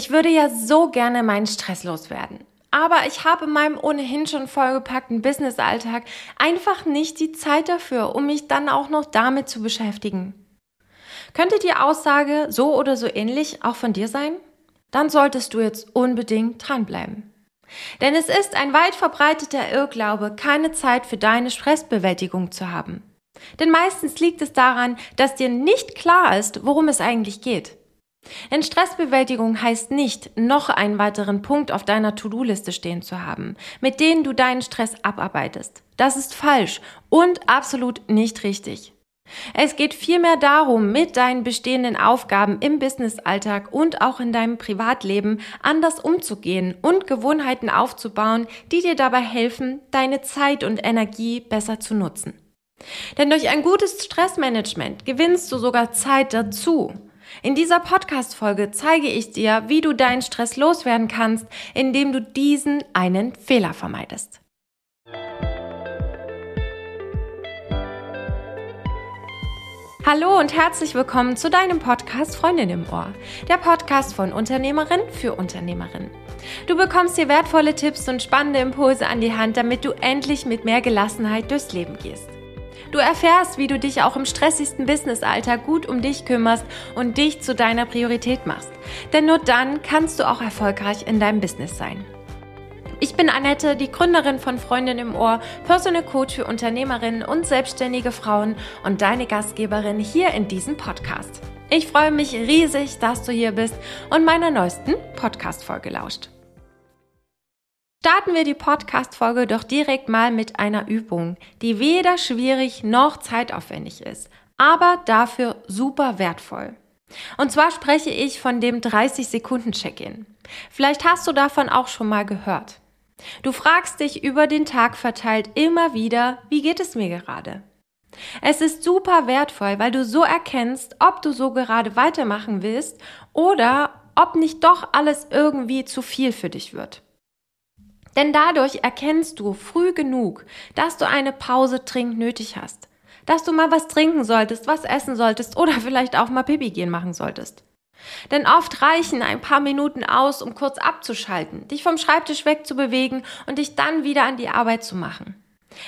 Ich würde ja so gerne meinen Stress loswerden. Aber ich habe in meinem ohnehin schon vollgepackten Business-Alltag einfach nicht die Zeit dafür, um mich dann auch noch damit zu beschäftigen. Könnte die Aussage so oder so ähnlich auch von dir sein? Dann solltest du jetzt unbedingt dranbleiben. Denn es ist ein weit verbreiteter Irrglaube, keine Zeit für deine Stressbewältigung zu haben. Denn meistens liegt es daran, dass dir nicht klar ist, worum es eigentlich geht. Denn Stressbewältigung heißt nicht, noch einen weiteren Punkt auf deiner To-Do-Liste stehen zu haben, mit denen du deinen Stress abarbeitest. Das ist falsch und absolut nicht richtig. Es geht vielmehr darum, mit deinen bestehenden Aufgaben im Businessalltag und auch in deinem Privatleben anders umzugehen und Gewohnheiten aufzubauen, die dir dabei helfen, deine Zeit und Energie besser zu nutzen. Denn durch ein gutes Stressmanagement gewinnst du sogar Zeit dazu. In dieser Podcast-Folge zeige ich dir, wie du deinen Stress loswerden kannst, indem du diesen einen Fehler vermeidest. Hallo und herzlich willkommen zu deinem Podcast Freundin im Ohr, der Podcast von Unternehmerin für Unternehmerin. Du bekommst hier wertvolle Tipps und spannende Impulse an die Hand, damit du endlich mit mehr Gelassenheit durchs Leben gehst. Du erfährst, wie du dich auch im stressigsten Businessalltag gut um dich kümmerst und dich zu deiner Priorität machst. Denn nur dann kannst du auch erfolgreich in deinem Business sein. Ich bin Annette, die Gründerin von Freundin im Ohr, Personal Coach für Unternehmerinnen und selbstständige Frauen und deine Gastgeberin hier in diesem Podcast. Ich freue mich riesig, dass du hier bist und meiner neuesten Podcast-Folge lauscht. Starten wir die Podcast-Folge doch direkt mal mit einer Übung, die weder schwierig noch zeitaufwendig ist, aber dafür super wertvoll. Und zwar spreche ich von dem 30-Sekunden-Check-In. Vielleicht hast du davon auch schon mal gehört. Du fragst dich über den Tag verteilt immer wieder, wie geht es mir gerade? Es ist super wertvoll, weil du so erkennst, ob du so gerade weitermachen willst oder ob nicht doch alles irgendwie zu viel für dich wird. Denn dadurch erkennst du früh genug, dass du eine Pause dringend nötig hast. Dass du mal was trinken solltest, was essen solltest oder vielleicht auch mal Pipi gehen machen solltest. Denn oft reichen ein paar Minuten aus, um kurz abzuschalten, dich vom Schreibtisch wegzubewegen und dich dann wieder an die Arbeit zu machen.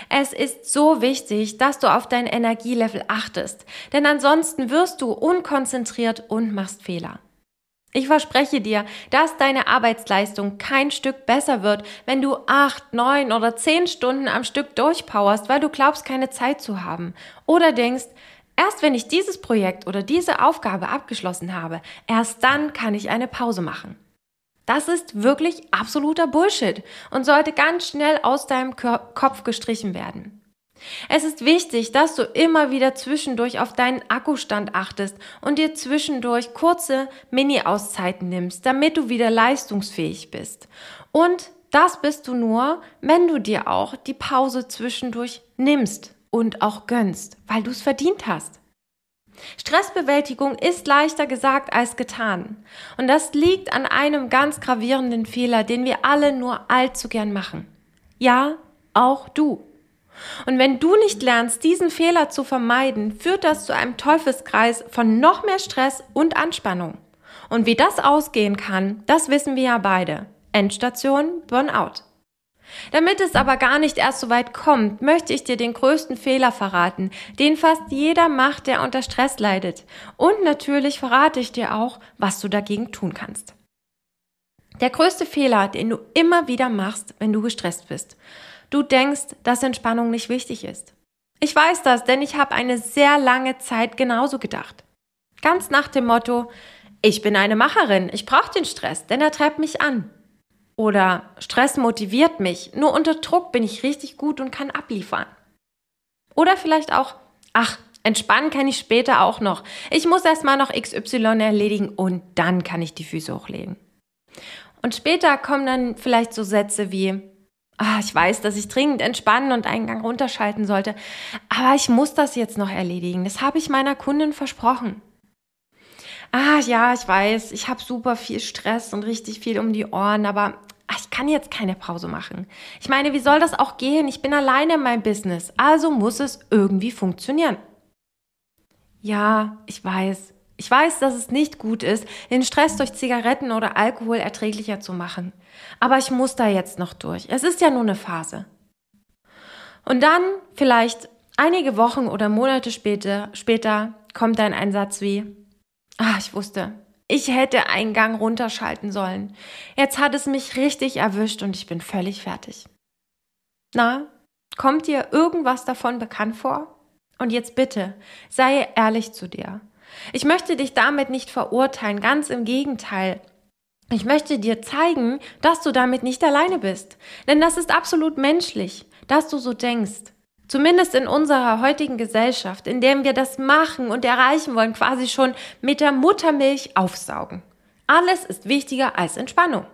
Es ist so wichtig, dass du auf dein Energielevel achtest, denn ansonsten wirst du unkonzentriert und machst Fehler. Ich verspreche dir, dass deine Arbeitsleistung kein Stück besser wird, wenn du acht, neun oder zehn Stunden am Stück durchpowerst, weil du glaubst, keine Zeit zu haben. Oder denkst, erst wenn ich dieses Projekt oder diese Aufgabe abgeschlossen habe, erst dann kann ich eine Pause machen. Das ist wirklich absoluter Bullshit und sollte ganz schnell aus deinem Kopf gestrichen werden. Es ist wichtig, dass du immer wieder zwischendurch auf deinen Akkustand achtest und dir zwischendurch kurze Mini-Auszeiten nimmst, damit du wieder leistungsfähig bist. Und das bist du nur, wenn du dir auch die Pause zwischendurch nimmst und auch gönnst, weil du es verdient hast. Stressbewältigung ist leichter gesagt als getan. Und das liegt an einem ganz gravierenden Fehler, den wir alle nur allzu gern machen. Ja, auch du. Und wenn du nicht lernst, diesen Fehler zu vermeiden, führt das zu einem Teufelskreis von noch mehr Stress und Anspannung. Und wie das ausgehen kann, das wissen wir ja beide. Endstation Burnout. Damit es aber gar nicht erst so weit kommt, möchte ich dir den größten Fehler verraten, den fast jeder macht, der unter Stress leidet. Und natürlich verrate ich dir auch, was du dagegen tun kannst. Der größte Fehler, den du immer wieder machst, wenn du gestresst bist. Du denkst, dass Entspannung nicht wichtig ist. Ich weiß das, denn ich habe eine sehr lange Zeit genauso gedacht. Ganz nach dem Motto, ich bin eine Macherin, ich brauche den Stress, denn er treibt mich an. Oder Stress motiviert mich, nur unter Druck bin ich richtig gut und kann abliefern. Oder vielleicht auch, ach, entspannen kann ich später auch noch. Ich muss erstmal noch XY erledigen und dann kann ich die Füße hochlegen. Und später kommen dann vielleicht so Sätze wie, ah, ich weiß, dass ich dringend entspannen und einen Gang runterschalten sollte, aber ich muss das jetzt noch erledigen. Das habe ich meiner Kundin versprochen. Ah, ja, ich weiß, ich habe super viel Stress und richtig viel um die Ohren, aber ach, ich kann jetzt keine Pause machen. Ich meine, wie soll das auch gehen? Ich bin alleine in meinem Business, also muss es irgendwie funktionieren. Ja, ich weiß, Ich weiß, dass es nicht gut ist, den Stress durch Zigaretten oder Alkohol erträglicher zu machen. Aber ich muss da jetzt noch durch. Es ist ja nur eine Phase. Und dann, vielleicht einige Wochen oder Monate später, später kommt dann ein Satz wie, ah, ich wusste, ich hätte einen Gang runterschalten sollen. Jetzt hat es mich richtig erwischt und ich bin völlig fertig. Na, kommt dir irgendwas davon bekannt vor? Und jetzt bitte, sei ehrlich zu dir. Ich möchte dich damit nicht verurteilen, ganz im Gegenteil. Ich möchte dir zeigen, dass du damit nicht alleine bist. Denn das ist absolut menschlich, dass du so denkst. Zumindest in unserer heutigen Gesellschaft, in der wir das machen und erreichen wollen, quasi schon mit der Muttermilch aufsaugen. Alles ist wichtiger als Entspannung.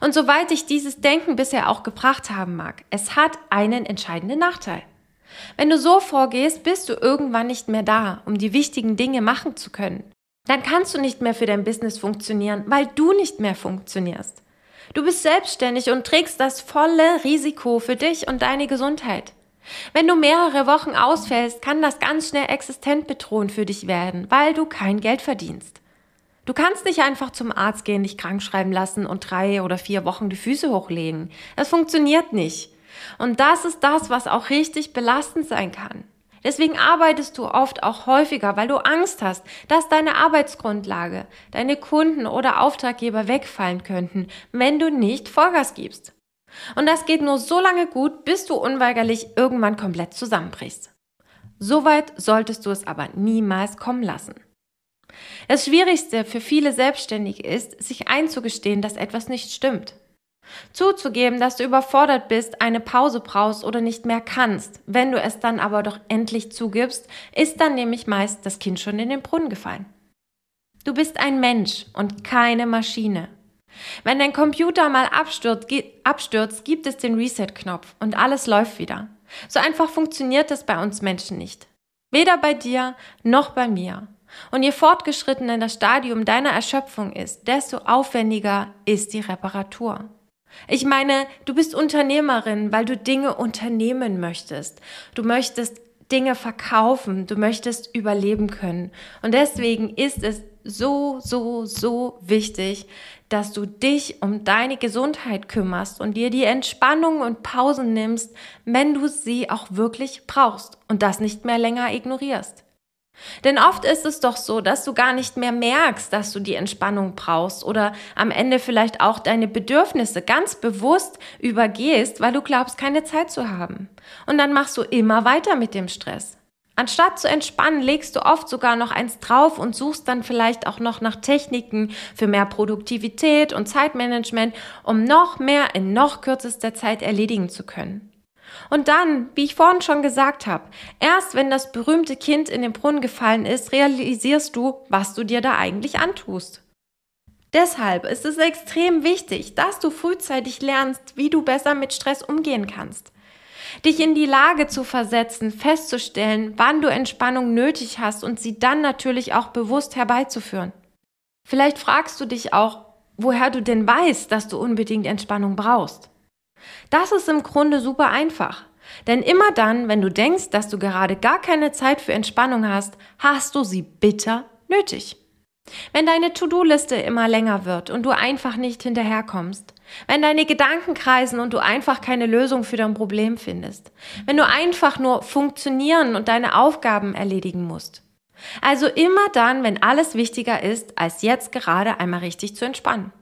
Und soweit ich dieses Denken bisher auch gebracht haben mag, es hat einen entscheidenden Nachteil. Wenn du so vorgehst, bist du irgendwann nicht mehr da, um die wichtigen Dinge machen zu können. Dann kannst du nicht mehr für dein Business funktionieren, weil du nicht mehr funktionierst. Du bist selbstständig und trägst das volle Risiko für dich und deine Gesundheit. Wenn du mehrere Wochen ausfällst, kann das ganz schnell existenzbedrohend für dich werden, weil du kein Geld verdienst. Du kannst nicht einfach zum Arzt gehen, dich krank schreiben lassen und drei oder vier Wochen die Füße hochlegen. Das funktioniert nicht. Und das ist das, was auch richtig belastend sein kann. Deswegen arbeitest du oft auch häufiger, weil du Angst hast, dass deine Arbeitsgrundlage, deine Kunden oder Auftraggeber wegfallen könnten, wenn du nicht Vollgas gibst. Und das geht nur so lange gut, bis du unweigerlich irgendwann komplett zusammenbrichst. Soweit solltest du es aber niemals kommen lassen. Das Schwierigste für viele Selbstständige ist, sich einzugestehen, dass etwas nicht stimmt. Zuzugeben, dass du überfordert bist, eine Pause brauchst oder nicht mehr kannst, wenn du es dann aber doch endlich zugibst, ist dann nämlich meist das Kind schon in den Brunnen gefallen. Du bist ein Mensch und keine Maschine. Wenn dein Computer mal abstürzt, gibt es den Reset-Knopf und alles läuft wieder. So einfach funktioniert es bei uns Menschen nicht. Weder bei dir noch bei mir. Und je fortgeschrittener das Stadium deiner Erschöpfung ist, desto aufwendiger ist die Reparatur. Ich meine, du bist Unternehmerin, weil du Dinge unternehmen möchtest. Du möchtest Dinge verkaufen, du möchtest überleben können. Und deswegen ist es so, so, so wichtig, dass du dich um deine Gesundheit kümmerst und dir die Entspannung und Pausen nimmst, wenn du sie auch wirklich brauchst und das nicht mehr länger ignorierst. Denn oft ist es doch so, dass du gar nicht mehr merkst, dass du die Entspannung brauchst oder am Ende vielleicht auch deine Bedürfnisse ganz bewusst übergehst, weil du glaubst, keine Zeit zu haben. Und dann machst du immer weiter mit dem Stress. Anstatt zu entspannen, legst du oft sogar noch eins drauf und suchst dann vielleicht auch noch nach Techniken für mehr Produktivität und Zeitmanagement, um noch mehr in noch kürzester Zeit erledigen zu können. Und dann, wie ich vorhin schon gesagt habe, erst wenn das berühmte Kind in den Brunnen gefallen ist, realisierst du, was du dir da eigentlich antust. Deshalb ist es extrem wichtig, dass du frühzeitig lernst, wie du besser mit Stress umgehen kannst. Dich in die Lage zu versetzen, festzustellen, wann du Entspannung nötig hast und sie dann natürlich auch bewusst herbeizuführen. Vielleicht fragst du dich auch, woher du denn weißt, dass du unbedingt Entspannung brauchst. Das ist im Grunde super einfach. Denn immer dann, wenn du denkst, dass du gerade gar keine Zeit für Entspannung hast, hast du sie bitter nötig. Wenn deine To-Do-Liste immer länger wird und du einfach nicht hinterherkommst, wenn deine Gedanken kreisen und du einfach keine Lösung für dein Problem findest, wenn du einfach nur funktionieren und deine Aufgaben erledigen musst. Also immer dann, wenn alles wichtiger ist, als jetzt gerade einmal richtig zu entspannen.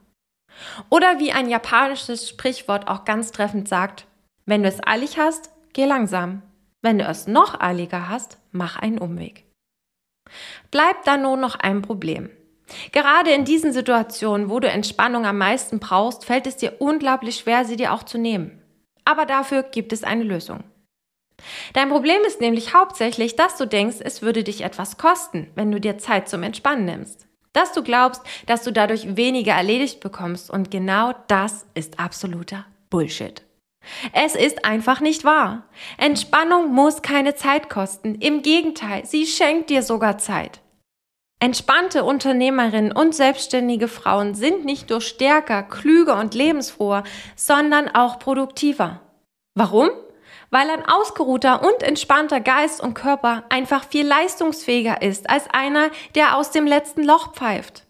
Oder wie ein japanisches Sprichwort auch ganz treffend sagt, wenn du es eilig hast, geh langsam. Wenn du es noch eiliger hast, mach einen Umweg. Bleibt da nur noch ein Problem. Gerade in diesen Situationen, wo du Entspannung am meisten brauchst, fällt es dir unglaublich schwer, sie dir auch zu nehmen. Aber dafür gibt es eine Lösung. Dein Problem ist nämlich hauptsächlich, dass du denkst, es würde dich etwas kosten, wenn du dir Zeit zum Entspannen nimmst dass du glaubst, dass du dadurch weniger erledigt bekommst. Und genau das ist absoluter Bullshit. Es ist einfach nicht wahr. Entspannung muss keine Zeit kosten. Im Gegenteil, sie schenkt dir sogar Zeit. Entspannte Unternehmerinnen und selbstständige Frauen sind nicht nur stärker, klüger und lebensfroher, sondern auch produktiver. Warum? Weil ein ausgeruhter und entspannter Geist und Körper einfach viel leistungsfähiger ist als einer, der aus dem letzten Loch pfeift.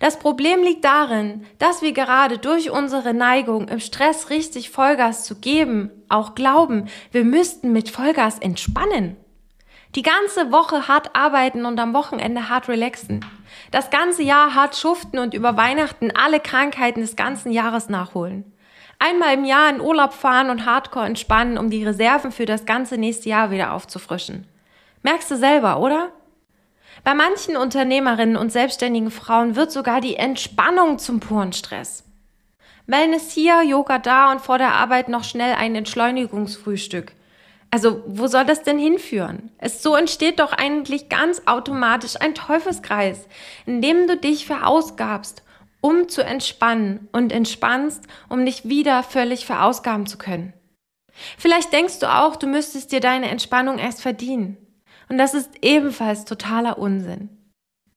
Das Problem liegt darin, dass wir gerade durch unsere Neigung, im Stress richtig Vollgas zu geben, auch glauben, wir müssten mit Vollgas entspannen. Die ganze Woche hart arbeiten und am Wochenende hart relaxen. Das ganze Jahr hart schuften und über Weihnachten alle Krankheiten des ganzen Jahres nachholen. Einmal im Jahr in Urlaub fahren und hardcore entspannen, um die Reserven für das ganze nächste Jahr wieder aufzufrischen. Merkst du selber, oder? Bei manchen Unternehmerinnen und selbstständigen Frauen wird sogar die Entspannung zum puren Stress. Wellness hier, Yoga da und vor der Arbeit noch schnell ein Entschleunigungsfrühstück. Also, wo soll das denn hinführen? Es so entsteht doch eigentlich ganz automatisch ein Teufelskreis, in dem du dich verausgabst, um zu entspannen und entspannst, um dich wieder völlig verausgaben zu können. Vielleicht denkst du auch, du müsstest dir deine Entspannung erst verdienen. Und das ist ebenfalls totaler Unsinn.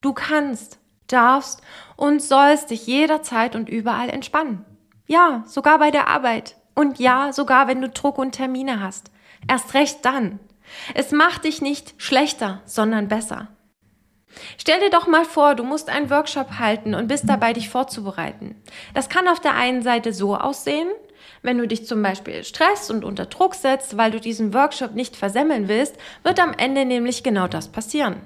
Du kannst, darfst und sollst dich jederzeit und überall entspannen. Ja, sogar bei der Arbeit. Und ja, sogar wenn du Druck und Termine hast. Erst recht dann. Es macht dich nicht schlechter, sondern besser. Stell dir doch mal vor, du musst einen Workshop halten und bist dabei, dich vorzubereiten. Das kann auf der einen Seite so aussehen, wenn du dich zum Beispiel stresst und unter Druck setzt, weil du diesen Workshop nicht versemmeln willst, wird am Ende nämlich genau das passieren.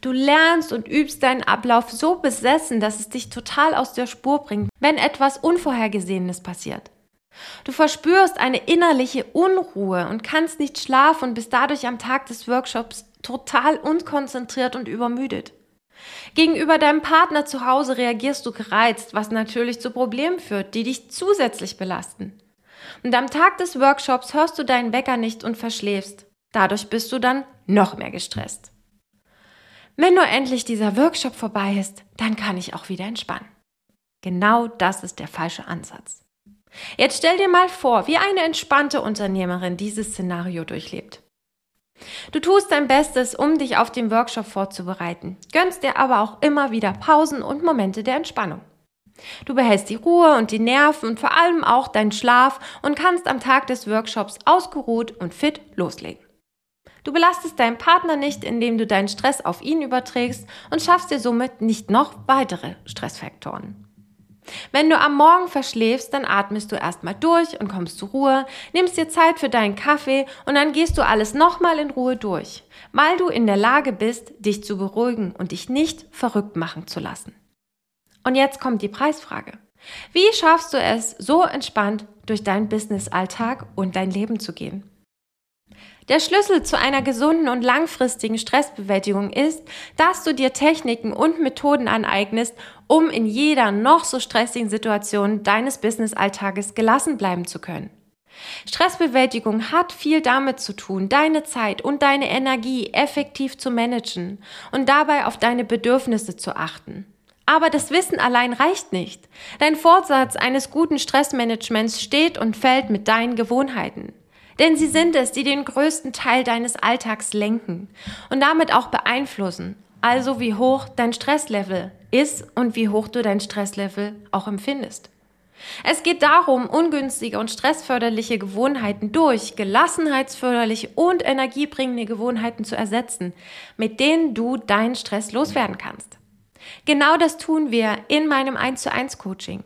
Du lernst und übst deinen Ablauf so besessen, dass es dich total aus der Spur bringt, wenn etwas Unvorhergesehenes passiert. Du verspürst eine innerliche Unruhe und kannst nicht schlafen und bist dadurch am Tag des Workshops total unkonzentriert und übermüdet. Gegenüber deinem Partner zu Hause reagierst du gereizt, was natürlich zu Problemen führt, die dich zusätzlich belasten. Und am Tag des Workshops hörst du deinen Wecker nicht und verschläfst. Dadurch bist du dann noch mehr gestresst. Wenn nur endlich dieser Workshop vorbei ist, dann kann ich auch wieder entspannen. Genau das ist der falsche Ansatz. Jetzt stell dir mal vor, wie eine entspannte Unternehmerin dieses Szenario durchlebt. Du tust dein Bestes, um dich auf den Workshop vorzubereiten, gönnst dir aber auch immer wieder Pausen und Momente der Entspannung. Du behältst die Ruhe und die Nerven und vor allem auch deinen Schlaf und kannst am Tag des Workshops ausgeruht und fit loslegen. Du belastest deinen Partner nicht, indem du deinen Stress auf ihn überträgst und schaffst dir somit nicht noch weitere Stressfaktoren. Wenn du am Morgen verschläfst, dann atmest du erstmal durch und kommst zur Ruhe, nimmst dir Zeit für deinen Kaffee und dann gehst du alles nochmal in Ruhe durch, weil du in der Lage bist, dich zu beruhigen und dich nicht verrückt machen zu lassen. Und jetzt kommt die Preisfrage. Wie schaffst du es, so entspannt durch deinen Business-Alltag und dein Leben zu gehen? Der Schlüssel zu einer gesunden und langfristigen Stressbewältigung ist, dass du dir Techniken und Methoden aneignest, um in jeder noch so stressigen Situation deines Business-Alltages gelassen bleiben zu können. Stressbewältigung hat viel damit zu tun, deine Zeit und deine Energie effektiv zu managen und dabei auf deine Bedürfnisse zu achten. Aber das Wissen allein reicht nicht. Dein Vorsatz eines guten Stressmanagements steht und fällt mit deinen Gewohnheiten. Denn sie sind es, die den größten Teil deines Alltags lenken und damit auch beeinflussen. Also wie hoch dein Stresslevel ist und wie hoch du dein Stresslevel auch empfindest. Es geht darum, ungünstige und stressförderliche Gewohnheiten durch gelassenheitsförderliche und energiebringende Gewohnheiten zu ersetzen, mit denen du deinen Stress loswerden kannst. Genau das tun wir in meinem 1 zu 1 Coaching.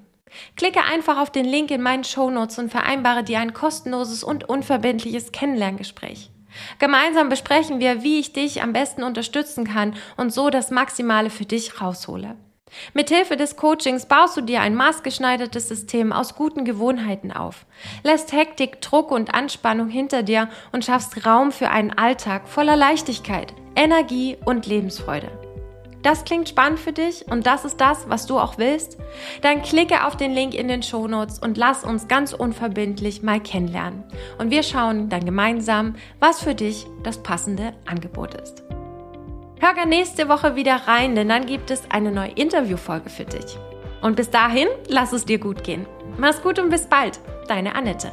Klicke einfach auf den Link in meinen Shownotes und vereinbare dir ein kostenloses und unverbindliches Kennenlerngespräch. Gemeinsam besprechen wir, wie ich dich am besten unterstützen kann und so das Maximale für dich raushole. Mithilfe des Coachings baust du dir ein maßgeschneidertes System aus guten Gewohnheiten auf, lässt Hektik, Druck und Anspannung hinter dir und schaffst Raum für einen Alltag voller Leichtigkeit, Energie und Lebensfreude. Das klingt spannend für dich und das ist das, was du auch willst? Dann klicke auf den Link in den Shownotes und lass uns ganz unverbindlich mal kennenlernen. Und wir schauen dann gemeinsam, was für dich das passende Angebot ist. Hör gerne nächste Woche wieder rein, denn dann gibt es eine neue Interviewfolge für dich. Und bis dahin, lass es dir gut gehen. Mach's gut und bis bald. Deine Annette.